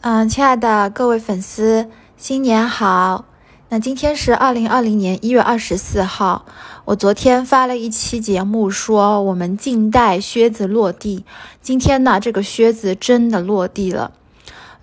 嗯，亲爱的各位粉丝，新年好！那今天是二零二零年一月二十四号。我昨天发了一期节目，说我们静待靴子落地。今天呢，这个靴子真的落地了。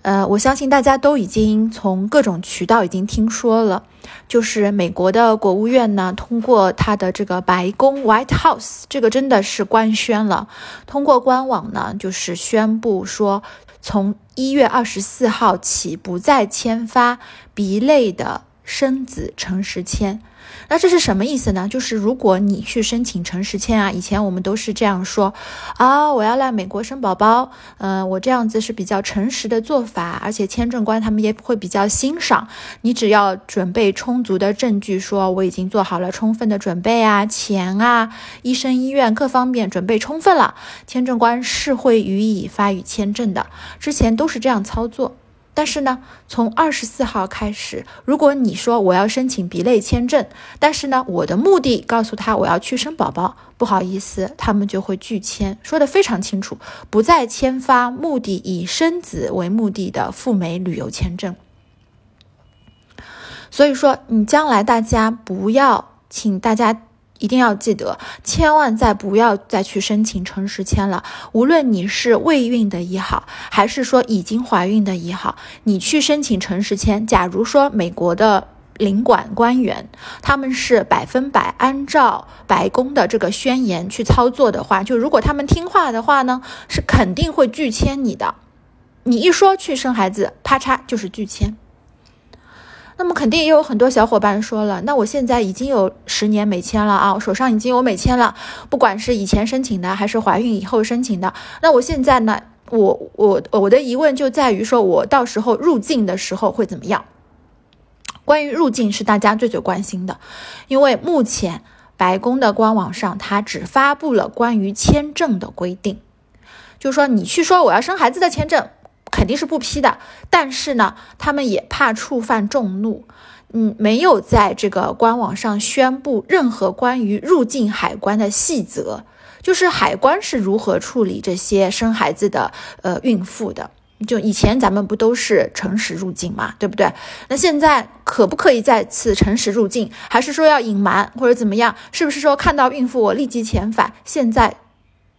呃，我相信大家都已经从各种渠道已经听说了，就是美国的国务院呢，通过它的这个白宫 White House，这个真的是官宣了，通过官网呢，就是宣布说，从一月二十四号起，不再签发 B 类的生子诚实签。那这是什么意思呢？就是如果你去申请诚实签啊，以前我们都是这样说啊，我要来美国生宝宝，嗯，我这样子是比较诚实的做法，而且签证官他们也会比较欣赏你。只要准备充足的证据，说我已经做好了充分的准备啊，钱啊，医生、医院各方面准备充分了，签证官是会予以发予签证的。之前都是这样操作。但是呢，从二十四号开始，如果你说我要申请 B 类签证，但是呢，我的目的告诉他我要去生宝宝，不好意思，他们就会拒签，说的非常清楚，不再签发目的以生子为目的的赴美旅游签证。所以说，你将来大家不要，请大家。一定要记得，千万再不要再去申请诚实签了。无论你是未孕的也好，还是说已经怀孕的也好，你去申请诚实签。假如说美国的领馆官员他们是百分百按照白宫的这个宣言去操作的话，就如果他们听话的话呢，是肯定会拒签你的。你一说去生孩子，啪嚓就是拒签。那么肯定也有很多小伙伴说了，那我现在已经有十年没签了啊，我手上已经有美签了，不管是以前申请的还是怀孕以后申请的，那我现在呢，我我我的疑问就在于说，我到时候入境的时候会怎么样？关于入境是大家最最关心的，因为目前白宫的官网上它只发布了关于签证的规定，就是说你去说我要生孩子的签证。肯定是不批的，但是呢，他们也怕触犯众怒，嗯，没有在这个官网上宣布任何关于入境海关的细则，就是海关是如何处理这些生孩子的呃孕妇的。就以前咱们不都是诚实入境嘛，对不对？那现在可不可以再次诚实入境，还是说要隐瞒或者怎么样？是不是说看到孕妇我立即遣返？现在。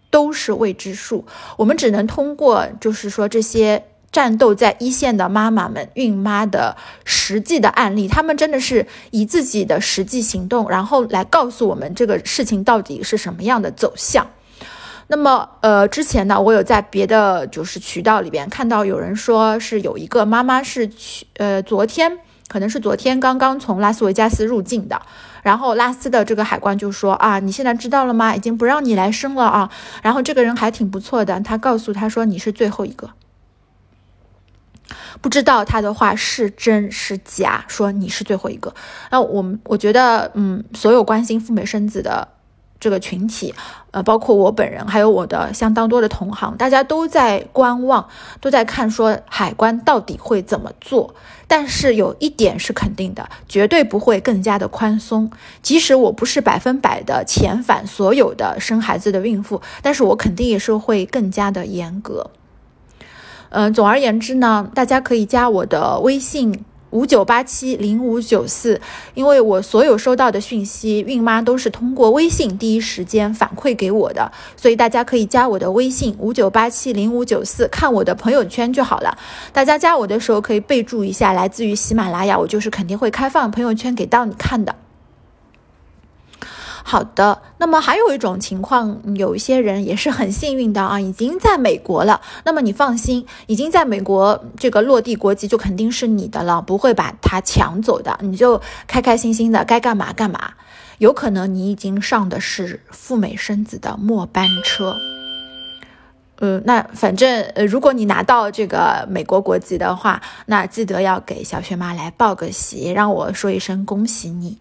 都是未知数，我们只能通过，就是说这些战斗在一线的妈妈们、孕妈的实际的案例，他们真的是以自己的实际行动，然后来告诉我们这个事情到底是什么样的走向。那么，呃，之前呢，我有在别的就是渠道里边看到有人说是有一个妈妈是去，呃，昨天。可能是昨天刚刚从拉斯维加斯入境的，然后拉斯的这个海关就说啊，你现在知道了吗？已经不让你来生了啊。然后这个人还挺不错的，他告诉他说你是最后一个，不知道他的话是真是假，说你是最后一个。那我们我觉得，嗯，所有关心赴美生子的。这个群体，呃，包括我本人，还有我的相当多的同行，大家都在观望，都在看说海关到底会怎么做。但是有一点是肯定的，绝对不会更加的宽松。即使我不是百分百的遣返所有的生孩子的孕妇，但是我肯定也是会更加的严格。嗯，总而言之呢，大家可以加我的微信。五九八七零五九四，因为我所有收到的讯息，孕妈都是通过微信第一时间反馈给我的，所以大家可以加我的微信五九八七零五九四，看我的朋友圈就好了。大家加我的时候可以备注一下，来自于喜马拉雅，我就是肯定会开放朋友圈给到你看的。好的，那么还有一种情况，有一些人也是很幸运的啊，已经在美国了。那么你放心，已经在美国这个落地国籍就肯定是你的了，不会把它抢走的，你就开开心心的该干嘛干嘛。有可能你已经上的是赴美生子的末班车。嗯，那反正呃，如果你拿到这个美国国籍的话，那记得要给小雪妈来报个喜，让我说一声恭喜你。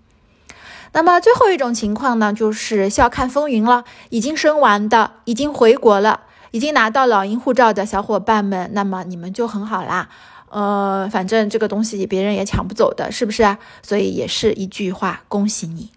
那么最后一种情况呢，就是笑看风云了。已经生完的，已经回国了，已经拿到老鹰护照的小伙伴们，那么你们就很好啦。呃，反正这个东西别人也抢不走的，是不是？所以也是一句话，恭喜你。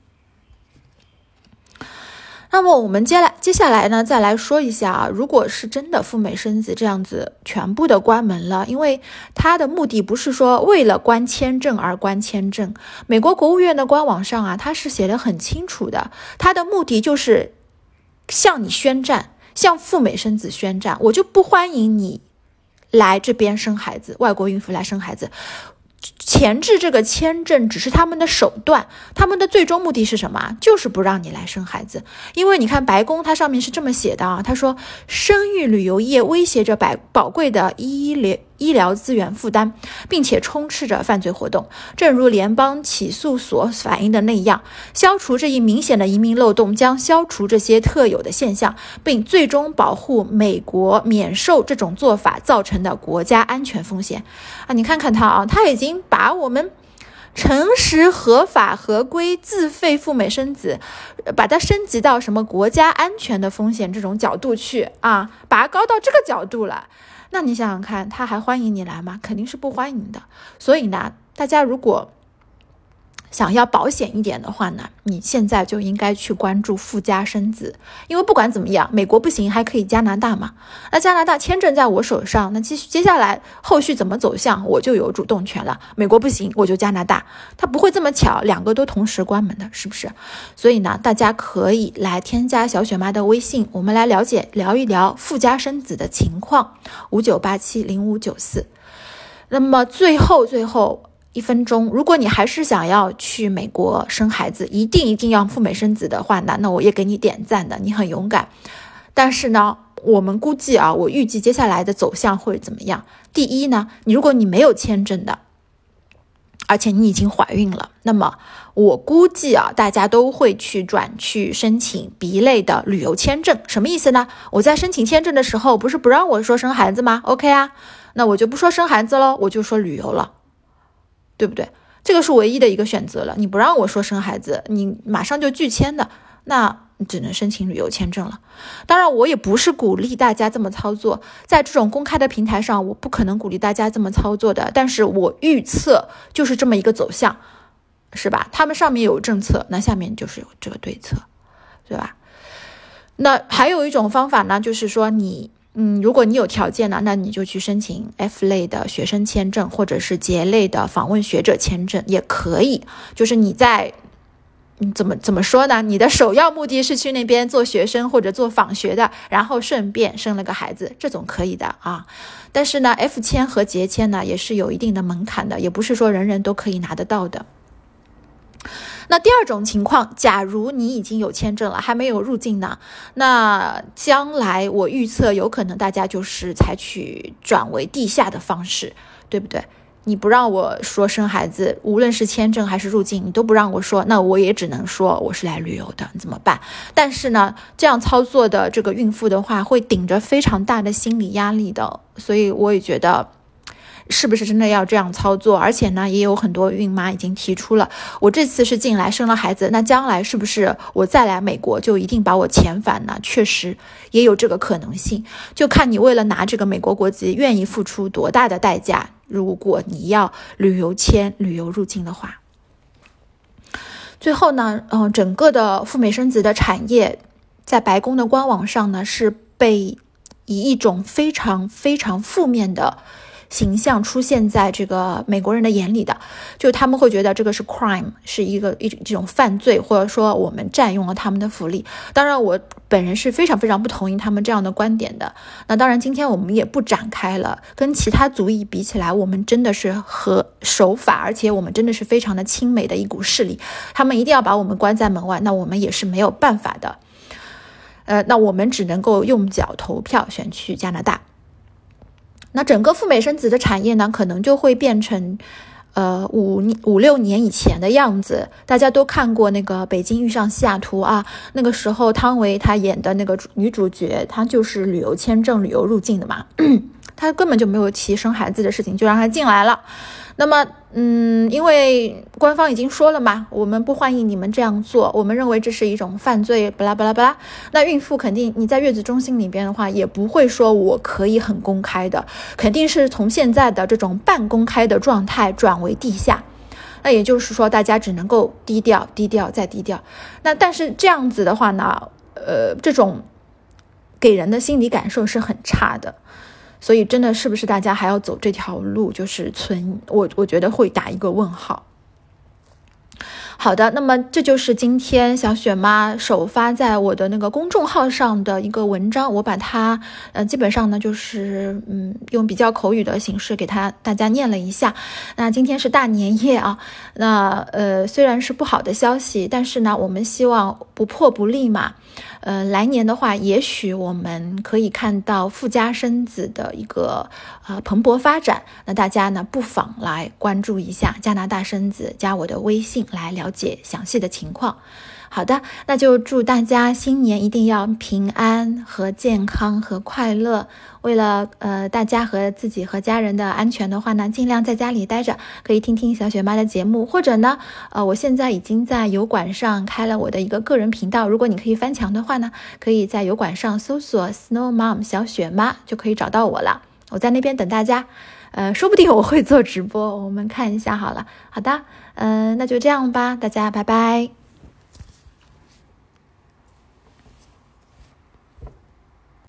那么我们接来接下来呢，再来说一下啊，如果是真的赴美生子这样子全部的关门了，因为它的目的不是说为了关签证而关签证，美国国务院的官网上啊，它是写的很清楚的，它的目的就是向你宣战，向赴美生子宣战，我就不欢迎你来这边生孩子，外国孕妇来生孩子。前置这个签证只是他们的手段，他们的最终目的是什么？就是不让你来生孩子。因为你看白宫它上面是这么写的啊，他说生育旅游业威胁着百宝贵的医疗。医疗资源负担，并且充斥着犯罪活动。正如联邦起诉所反映的那样，消除这一明显的移民漏洞，将消除这些特有的现象，并最终保护美国免受这种做法造成的国家安全风险。啊，你看看他啊，他已经把我们诚实、合法、合规、自费赴美生子，把它升级到什么国家安全的风险这种角度去啊，拔高到这个角度了。那你想想看，他还欢迎你来吗？肯定是不欢迎的。所以呢，大家如果。想要保险一点的话呢，你现在就应该去关注附加生子，因为不管怎么样，美国不行还可以加拿大嘛。那加拿大签证在我手上，那接接下来后续怎么走向，我就有主动权了。美国不行，我就加拿大，它不会这么巧，两个都同时关门的，是不是？所以呢，大家可以来添加小雪妈的微信，我们来了解聊一聊附加生子的情况，五九八七零五九四。那么最后最后。一分钟，如果你还是想要去美国生孩子，一定一定要赴美生子的话，那那我也给你点赞的，你很勇敢。但是呢，我们估计啊，我预计接下来的走向会怎么样？第一呢，你如果你没有签证的，而且你已经怀孕了，那么我估计啊，大家都会去转去申请 B 类的旅游签证。什么意思呢？我在申请签证的时候，不是不让我说生孩子吗？OK 啊，那我就不说生孩子喽，我就说旅游了。对不对？这个是唯一的一个选择了。你不让我说生孩子，你马上就拒签的，那你只能申请旅游签证了。当然，我也不是鼓励大家这么操作，在这种公开的平台上，我不可能鼓励大家这么操作的。但是我预测就是这么一个走向，是吧？他们上面有政策，那下面就是有这个对策，对吧？那还有一种方法呢，就是说你。嗯，如果你有条件呢，那你就去申请 F 类的学生签证，或者是杰类的访问学者签证也可以。就是你在，嗯，怎么怎么说呢？你的首要目的是去那边做学生或者做访学的，然后顺便生了个孩子，这种可以的啊。但是呢，F 签和杰签呢也是有一定的门槛的，也不是说人人都可以拿得到的。那第二种情况，假如你已经有签证了，还没有入境呢，那将来我预测有可能大家就是采取转为地下的方式，对不对？你不让我说生孩子，无论是签证还是入境，你都不让我说，那我也只能说我是来旅游的，你怎么办？但是呢，这样操作的这个孕妇的话，会顶着非常大的心理压力的，所以我也觉得。是不是真的要这样操作？而且呢，也有很多孕妈已经提出了，我这次是进来生了孩子，那将来是不是我再来美国就一定把我遣返呢？确实也有这个可能性，就看你为了拿这个美国国籍愿意付出多大的代价。如果你要旅游签、旅游入境的话，最后呢，嗯，整个的赴美生子的产业，在白宫的官网上呢，是被以一种非常非常负面的。形象出现在这个美国人的眼里的，就他们会觉得这个是 crime，是一个一这种犯罪，或者说我们占用了他们的福利。当然，我本人是非常非常不同意他们这样的观点的。那当然，今天我们也不展开了。跟其他族裔比起来，我们真的是和守法，而且我们真的是非常的亲美的一股势力。他们一定要把我们关在门外，那我们也是没有办法的。呃，那我们只能够用脚投票选去加拿大。那整个赴美生子的产业呢，可能就会变成，呃，五五六年以前的样子。大家都看过那个《北京遇上西雅图》啊，那个时候汤唯她演的那个女主角，她就是旅游签证、旅游入境的嘛，她根本就没有提生孩子的事情，就让她进来了。那么，嗯，因为官方已经说了嘛，我们不欢迎你们这样做，我们认为这是一种犯罪，巴拉巴拉巴拉。那孕妇肯定你在月子中心里边的话，也不会说我可以很公开的，肯定是从现在的这种半公开的状态转为地下。那也就是说，大家只能够低调、低调再低调。那但是这样子的话呢？呃，这种给人的心理感受是很差的。所以，真的是不是大家还要走这条路？就是存我，我觉得会打一个问号。好的，那么这就是今天小雪妈首发在我的那个公众号上的一个文章，我把它呃基本上呢就是嗯用比较口语的形式给它大家念了一下。那今天是大年夜啊，那呃虽然是不好的消息，但是呢我们希望不破不立嘛。呃，来年的话，也许我们可以看到富家生子的一个呃蓬勃发展。那大家呢，不妨来关注一下加拿大生子，加我的微信来了解详细的情况。好的，那就祝大家新年一定要平安和健康和快乐。为了呃大家和自己和家人的安全的话呢，尽量在家里待着，可以听听小雪妈的节目，或者呢，呃，我现在已经在油管上开了我的一个个人频道，如果你可以翻墙的话呢，可以在油管上搜索 Snow Mom 小雪妈就可以找到我了。我在那边等大家，呃，说不定我会做直播，我们看一下好了。好的，嗯，那就这样吧，大家拜拜。